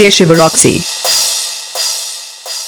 DJ Shivaroxy.